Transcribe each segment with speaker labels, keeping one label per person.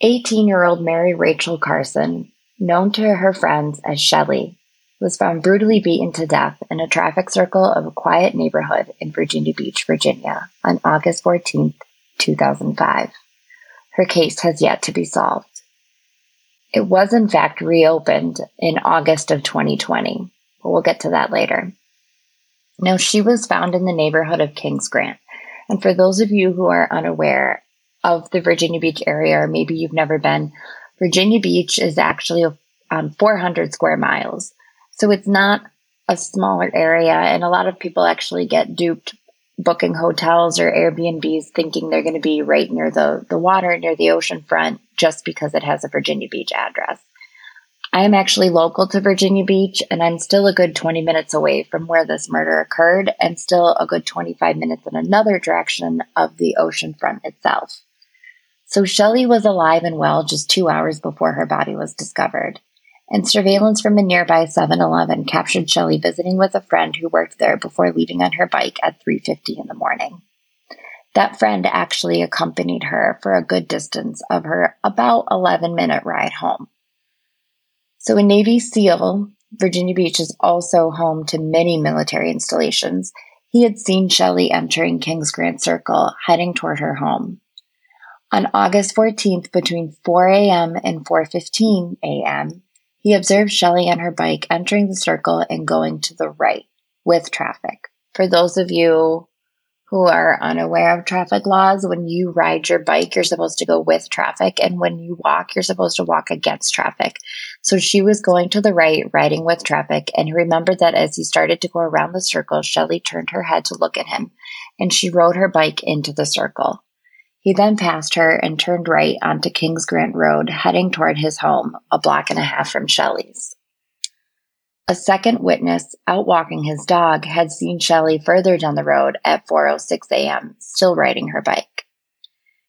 Speaker 1: 18 year old Mary Rachel Carson, known to her friends as Shelley, was found brutally beaten to death in a traffic circle of a quiet neighborhood in Virginia Beach, Virginia on August 14, 2005. Her case has yet to be solved. It was in fact reopened in August of 2020, but we'll get to that later. Now, she was found in the neighborhood of Kings Grant. And for those of you who are unaware of the Virginia Beach area, or maybe you've never been, Virginia Beach is actually um, 400 square miles. So it's not a smaller area. And a lot of people actually get duped booking hotels or Airbnbs thinking they're going to be right near the, the water, near the ocean front, just because it has a Virginia Beach address. I am actually local to Virginia Beach, and I'm still a good 20 minutes away from where this murder occurred, and still a good 25 minutes in another direction of the ocean front itself. So Shelley was alive and well just two hours before her body was discovered, and surveillance from a nearby 7-Eleven captured Shelley visiting with a friend who worked there before leaving on her bike at 3:50 in the morning. That friend actually accompanied her for a good distance of her about 11 minute ride home. So, a Navy SEAL, Virginia Beach is also home to many military installations. He had seen Shelley entering Kings Grant Circle, heading toward her home. On August 14th, between 4 a.m. and 4:15 a.m., he observed Shelley on her bike entering the circle and going to the right with traffic. For those of you who are unaware of traffic laws, when you ride your bike, you're supposed to go with traffic. And when you walk, you're supposed to walk against traffic. So she was going to the right, riding with traffic. And he remembered that as he started to go around the circle, Shelley turned her head to look at him and she rode her bike into the circle. He then passed her and turned right onto Kings Grant Road, heading toward his home, a block and a half from Shelley's. A second witness, out walking his dog, had seen Shelley further down the road at 4:06 a.m., still riding her bike.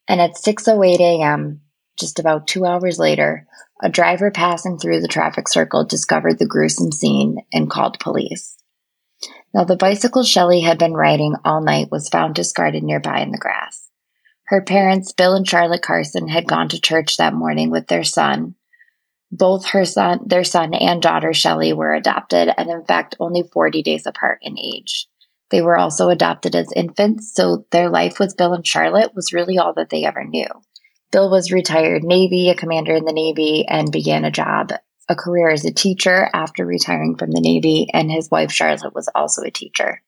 Speaker 1: And at 6:08 a.m., just about 2 hours later, a driver passing through the traffic circle discovered the gruesome scene and called police. Now, the bicycle Shelley had been riding all night was found discarded nearby in the grass. Her parents, Bill and Charlotte Carson, had gone to church that morning with their son, both her son, their son and daughter Shelley were adopted and in fact only 40 days apart in age. They were also adopted as infants, so their life with Bill and Charlotte was really all that they ever knew. Bill was retired Navy, a commander in the Navy, and began a job, a career as a teacher after retiring from the Navy, and his wife Charlotte was also a teacher.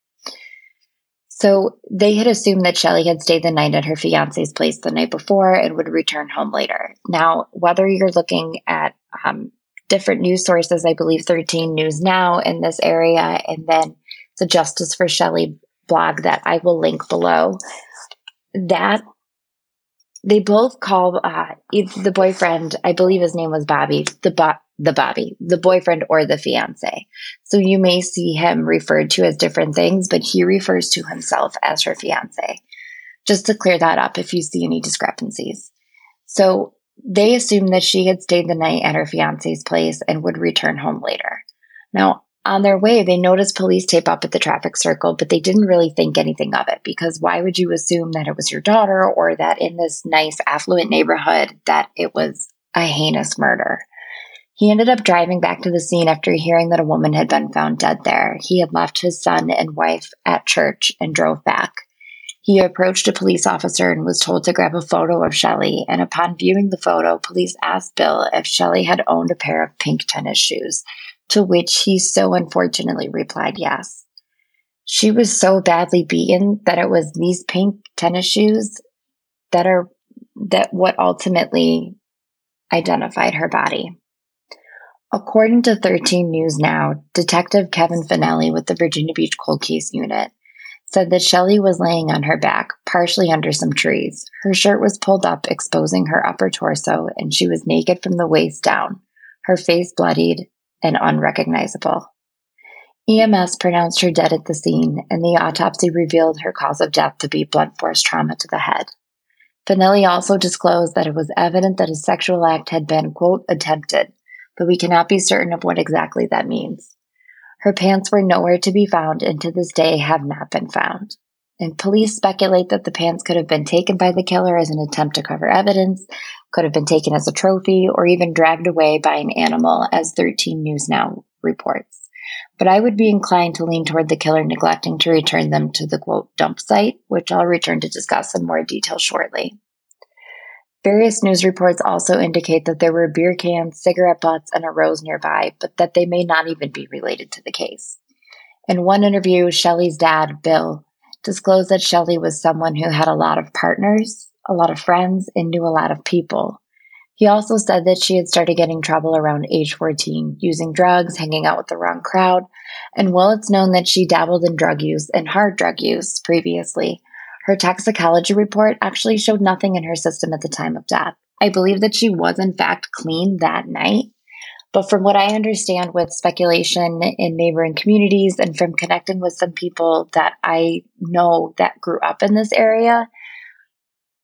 Speaker 1: So they had assumed that Shelley had stayed the night at her fiance's place the night before and would return home later. Now, whether you're looking at um, different news sources, I believe 13 News Now in this area, and then the Justice for Shelley blog that I will link below, that they both call uh, the boyfriend, I believe his name was Bobby, the bo- the Bobby, the boyfriend or the fiance. So you may see him referred to as different things, but he refers to himself as her fiance. Just to clear that up if you see any discrepancies. So they assumed that she had stayed the night at her fiance's place and would return home later. Now, on their way, they noticed police tape up at the traffic circle, but they didn't really think anything of it because why would you assume that it was your daughter or that in this nice affluent neighborhood that it was a heinous murder? He ended up driving back to the scene after hearing that a woman had been found dead there. He had left his son and wife at church and drove back. He approached a police officer and was told to grab a photo of Shelley. And upon viewing the photo, police asked Bill if Shelley had owned a pair of pink tennis shoes, to which he so unfortunately replied yes. She was so badly beaten that it was these pink tennis shoes that are that what ultimately identified her body. According to 13 News Now, Detective Kevin Finelli with the Virginia Beach Cold Case Unit said that Shelley was laying on her back, partially under some trees. Her shirt was pulled up, exposing her upper torso, and she was naked from the waist down, her face bloodied and unrecognizable. EMS pronounced her dead at the scene, and the autopsy revealed her cause of death to be blunt force trauma to the head. Finelli also disclosed that it was evident that a sexual act had been, quote, attempted, but we cannot be certain of what exactly that means. Her pants were nowhere to be found and to this day have not been found. And police speculate that the pants could have been taken by the killer as an attempt to cover evidence, could have been taken as a trophy, or even dragged away by an animal, as 13 News Now reports. But I would be inclined to lean toward the killer neglecting to return them to the quote dump site, which I'll return to discuss in more detail shortly. Various news reports also indicate that there were beer cans, cigarette butts, and a rose nearby, but that they may not even be related to the case. In one interview, Shelley's dad, Bill, disclosed that Shelley was someone who had a lot of partners, a lot of friends, and knew a lot of people. He also said that she had started getting trouble around age 14, using drugs, hanging out with the wrong crowd, and while it's known that she dabbled in drug use and hard drug use previously, her toxicology report actually showed nothing in her system at the time of death. I believe that she was, in fact, clean that night. But from what I understand with speculation in neighboring communities and from connecting with some people that I know that grew up in this area,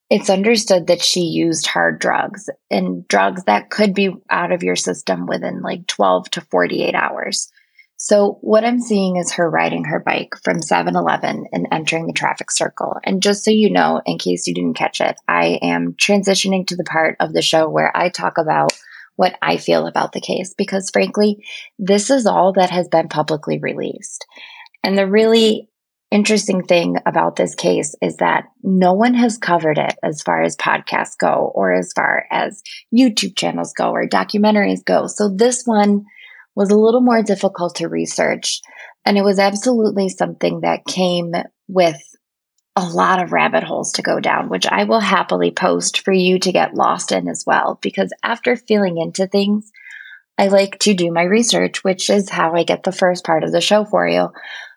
Speaker 1: it's understood that she used hard drugs and drugs that could be out of your system within like 12 to 48 hours. So what I'm seeing is her riding her bike from 7-Eleven and entering the traffic circle. And just so you know, in case you didn't catch it, I am transitioning to the part of the show where I talk about what I feel about the case because frankly, this is all that has been publicly released. And the really interesting thing about this case is that no one has covered it as far as podcasts go or as far as YouTube channels go or documentaries go. So this one was a little more difficult to research. And it was absolutely something that came with a lot of rabbit holes to go down, which I will happily post for you to get lost in as well. Because after feeling into things, I like to do my research, which is how I get the first part of the show for you.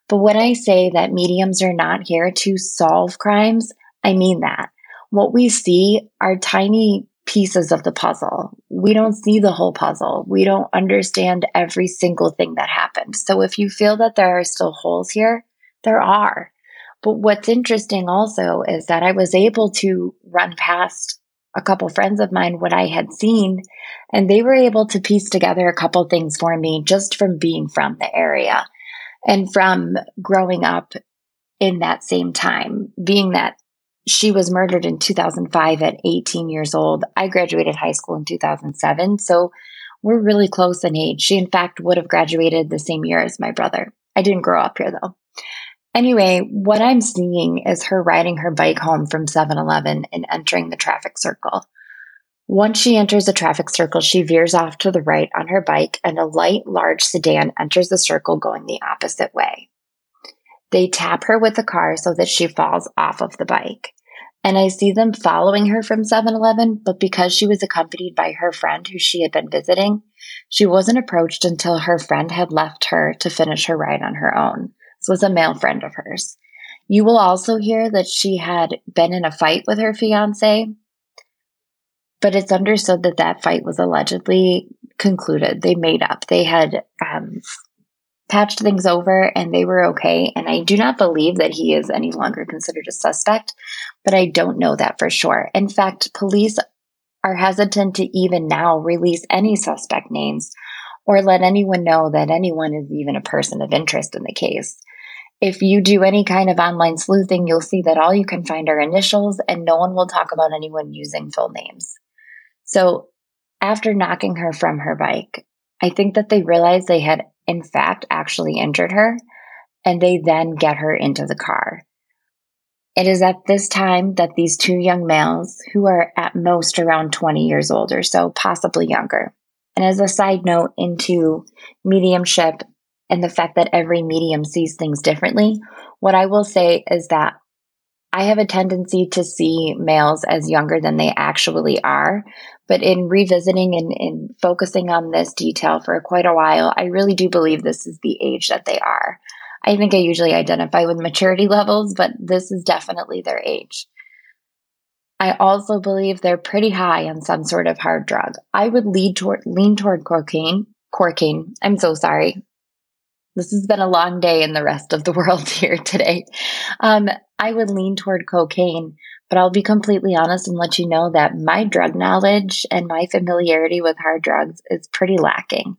Speaker 1: But when I say that mediums are not here to solve crimes, I mean that. What we see are tiny pieces of the puzzle. We don't see the whole puzzle. We don't understand every single thing that happened. So if you feel that there are still holes here, there are. But what's interesting also is that I was able to run past a couple friends of mine what I had seen, and they were able to piece together a couple things for me just from being from the area and from growing up in that same time, being that she was murdered in 2005 at 18 years old. I graduated high school in 2007. So we're really close in age. She, in fact, would have graduated the same year as my brother. I didn't grow up here though. Anyway, what I'm seeing is her riding her bike home from 7 Eleven and entering the traffic circle. Once she enters the traffic circle, she veers off to the right on her bike, and a light, large sedan enters the circle going the opposite way. They tap her with the car so that she falls off of the bike. And I see them following her from 7 Eleven, but because she was accompanied by her friend who she had been visiting, she wasn't approached until her friend had left her to finish her ride on her own. This was a male friend of hers. You will also hear that she had been in a fight with her fiance, but it's understood that that fight was allegedly concluded. They made up. They had um, patched things over and they were okay. And I do not believe that he is any longer considered a suspect, but I don't know that for sure. In fact, police are hesitant to even now release any suspect names or let anyone know that anyone is even a person of interest in the case. If you do any kind of online sleuthing, you'll see that all you can find are initials and no one will talk about anyone using full names. So after knocking her from her bike, I think that they realized they had in fact actually injured her, and they then get her into the car. It is at this time that these two young males, who are at most around 20 years old or so, possibly younger, and as a side note into mediumship and the fact that every medium sees things differently, what I will say is that I have a tendency to see males as younger than they actually are. But in revisiting and, and focusing on this detail for quite a while, I really do believe this is the age that they are. I think I usually identify with maturity levels, but this is definitely their age. I also believe they're pretty high on some sort of hard drug. I would lead toward lean toward cocaine. Cocaine. I'm so sorry. This has been a long day in the rest of the world here today. Um, I would lean toward cocaine, but I'll be completely honest and let you know that my drug knowledge and my familiarity with hard drugs is pretty lacking.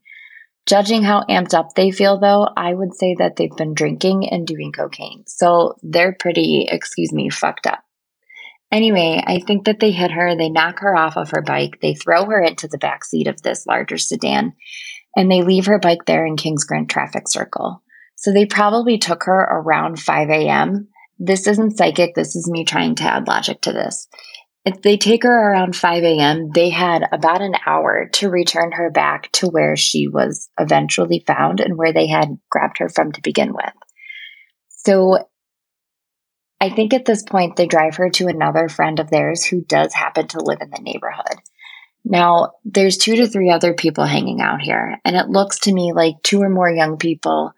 Speaker 1: Judging how amped up they feel, though, I would say that they've been drinking and doing cocaine. So they're pretty, excuse me, fucked up. Anyway, I think that they hit her, they knock her off of her bike, they throw her into the back seat of this larger sedan, and they leave her bike there in Kings Grant traffic circle. So they probably took her around 5 a.m. This isn't psychic, this is me trying to add logic to this. If they take her around 5 a.m., they had about an hour to return her back to where she was eventually found and where they had grabbed her from to begin with. So I think at this point, they drive her to another friend of theirs who does happen to live in the neighborhood. Now, there's two to three other people hanging out here, and it looks to me like two or more young people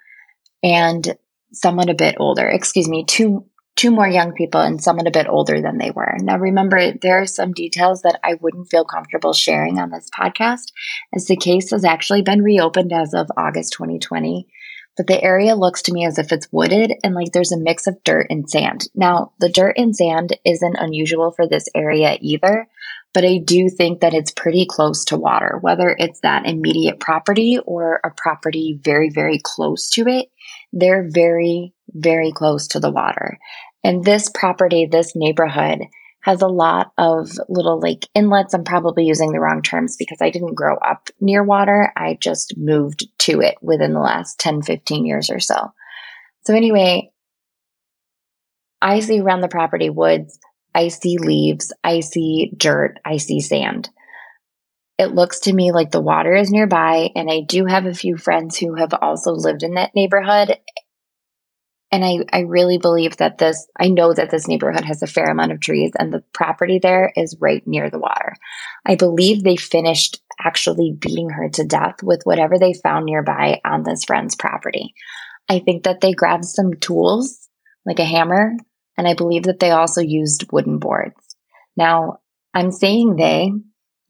Speaker 1: and someone a bit older. Excuse me, two two more young people and someone a bit older than they were. Now, remember, there are some details that I wouldn't feel comfortable sharing on this podcast, as the case has actually been reopened as of August 2020. But the area looks to me as if it's wooded and like there's a mix of dirt and sand. Now, the dirt and sand isn't unusual for this area either, but I do think that it's pretty close to water, whether it's that immediate property or a property very, very close to it. They're very, very close to the water. And this property, this neighborhood, has a lot of little like inlets. I'm probably using the wrong terms because I didn't grow up near water. I just moved to it within the last 10, 15 years or so. So, anyway, I see around the property woods, I see leaves, I see dirt, I see sand. It looks to me like the water is nearby, and I do have a few friends who have also lived in that neighborhood. And I, I really believe that this, I know that this neighborhood has a fair amount of trees, and the property there is right near the water. I believe they finished actually beating her to death with whatever they found nearby on this friend's property. I think that they grabbed some tools, like a hammer, and I believe that they also used wooden boards. Now, I'm saying they,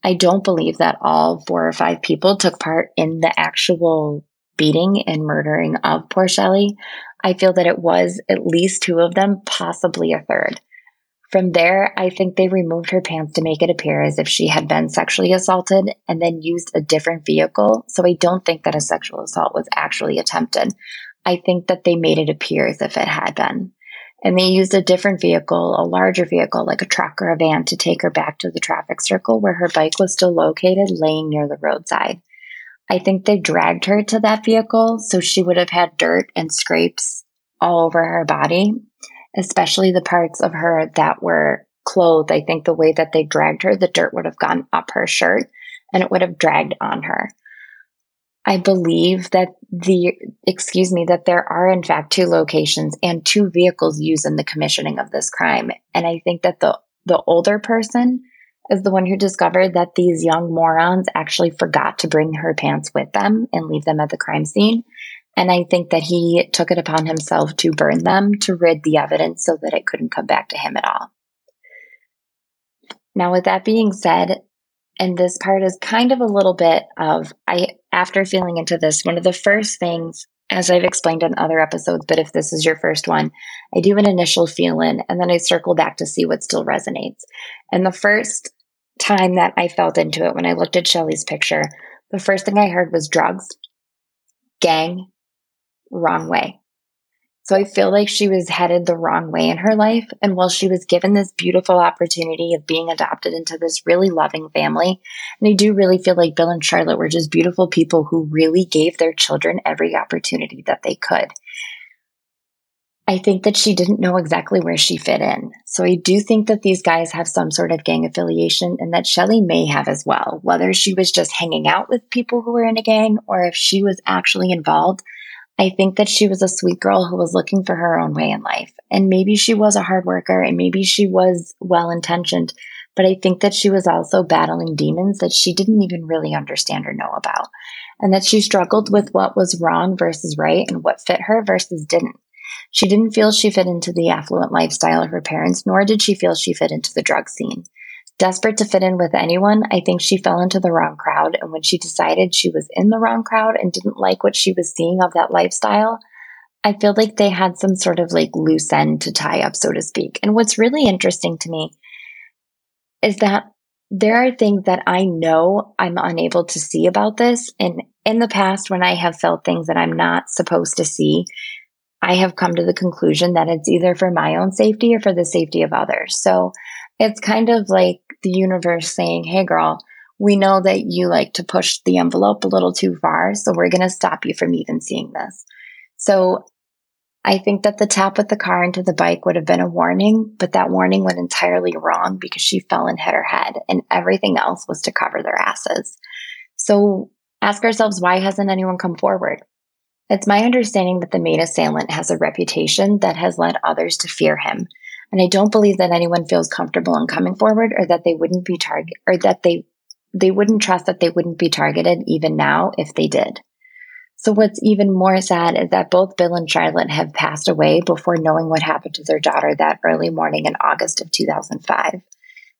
Speaker 1: I don't believe that all four or five people took part in the actual beating and murdering of poor Shelley. I feel that it was at least two of them, possibly a third. From there, I think they removed her pants to make it appear as if she had been sexually assaulted and then used a different vehicle. So I don't think that a sexual assault was actually attempted. I think that they made it appear as if it had been and they used a different vehicle, a larger vehicle like a truck or a van to take her back to the traffic circle where her bike was still located laying near the roadside. I think they dragged her to that vehicle so she would have had dirt and scrapes all over her body, especially the parts of her that were clothed. I think the way that they dragged her, the dirt would have gone up her shirt and it would have dragged on her. I believe that the, excuse me, that there are in fact two locations and two vehicles used in the commissioning of this crime. And I think that the, the older person is the one who discovered that these young morons actually forgot to bring her pants with them and leave them at the crime scene. And I think that he took it upon himself to burn them to rid the evidence so that it couldn't come back to him at all. Now, with that being said, and this part is kind of a little bit of I after feeling into this, one of the first things, as I've explained in other episodes, but if this is your first one, I do an initial feel in and then I circle back to see what still resonates. And the first time that I felt into it when I looked at Shelley's picture, the first thing I heard was drugs, gang, wrong way. So I feel like she was headed the wrong way in her life. And while she was given this beautiful opportunity of being adopted into this really loving family, and I do really feel like Bill and Charlotte were just beautiful people who really gave their children every opportunity that they could. I think that she didn't know exactly where she fit in. So I do think that these guys have some sort of gang affiliation and that Shelley may have as well, whether she was just hanging out with people who were in a gang or if she was actually involved. I think that she was a sweet girl who was looking for her own way in life. And maybe she was a hard worker and maybe she was well intentioned, but I think that she was also battling demons that she didn't even really understand or know about. And that she struggled with what was wrong versus right and what fit her versus didn't. She didn't feel she fit into the affluent lifestyle of her parents, nor did she feel she fit into the drug scene. Desperate to fit in with anyone, I think she fell into the wrong crowd. And when she decided she was in the wrong crowd and didn't like what she was seeing of that lifestyle, I feel like they had some sort of like loose end to tie up, so to speak. And what's really interesting to me is that there are things that I know I'm unable to see about this. And in the past, when I have felt things that I'm not supposed to see, I have come to the conclusion that it's either for my own safety or for the safety of others. So it's kind of like the universe saying, Hey girl, we know that you like to push the envelope a little too far. So we're going to stop you from even seeing this. So I think that the tap with the car into the bike would have been a warning, but that warning went entirely wrong because she fell and hit her head and everything else was to cover their asses. So ask ourselves, why hasn't anyone come forward? It's my understanding that the main assailant has a reputation that has led others to fear him. And I don't believe that anyone feels comfortable in coming forward or that they wouldn't be target or that they they wouldn't trust that they wouldn't be targeted even now if they did. So what's even more sad is that both Bill and Charlotte have passed away before knowing what happened to their daughter that early morning in August of 2005.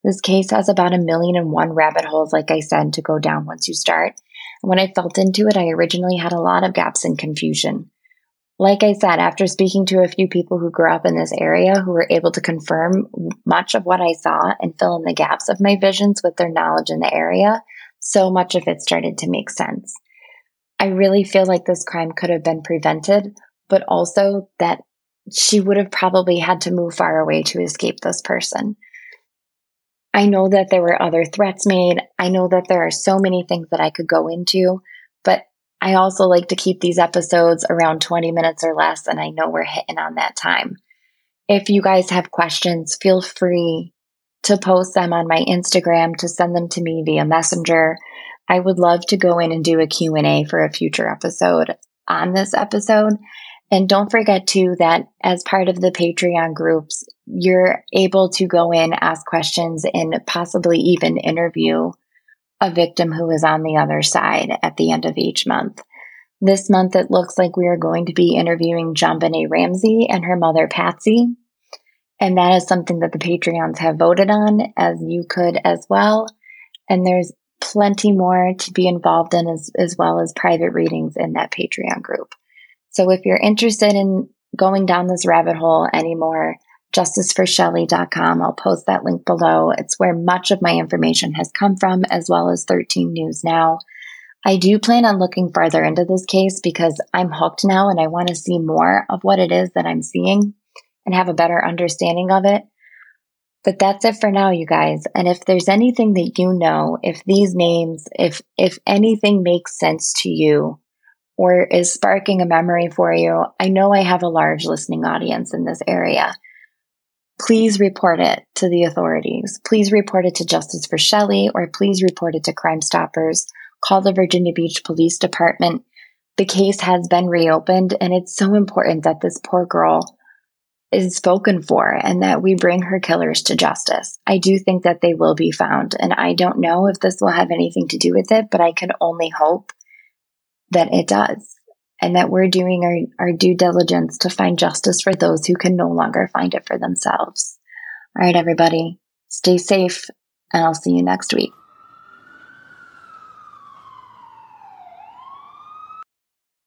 Speaker 1: This case has about a million and one rabbit holes, like I said, to go down once you start. And when I felt into it, I originally had a lot of gaps and confusion. Like I said, after speaking to a few people who grew up in this area who were able to confirm much of what I saw and fill in the gaps of my visions with their knowledge in the area, so much of it started to make sense. I really feel like this crime could have been prevented, but also that she would have probably had to move far away to escape this person. I know that there were other threats made. I know that there are so many things that I could go into, I also like to keep these episodes around 20 minutes or less, and I know we're hitting on that time. If you guys have questions, feel free to post them on my Instagram, to send them to me via Messenger. I would love to go in and do a Q&A for a future episode on this episode. And don't forget too that as part of the Patreon groups, you're able to go in, ask questions, and possibly even interview a victim who is on the other side at the end of each month. This month, it looks like we are going to be interviewing JonBenét Ramsey and her mother, Patsy. And that is something that the Patreons have voted on, as you could as well. And there's plenty more to be involved in as, as well as private readings in that Patreon group. So if you're interested in going down this rabbit hole anymore, justiceforshelley.com. I'll post that link below. It's where much of my information has come from, as well as 13 News Now. I do plan on looking further into this case because I'm hooked now and I want to see more of what it is that I'm seeing and have a better understanding of it. But that's it for now, you guys. And if there's anything that you know, if these names, if, if anything makes sense to you or is sparking a memory for you, I know I have a large listening audience in this area. Please report it to the authorities. Please report it to Justice for Shelley or please report it to Crime Stoppers. Call the Virginia Beach Police Department. The case has been reopened and it's so important that this poor girl is spoken for and that we bring her killers to justice. I do think that they will be found. And I don't know if this will have anything to do with it, but I can only hope that it does and that we're doing our, our due diligence to find justice for those who can no longer find it for themselves. All right, everybody, stay safe, and I'll see you next week.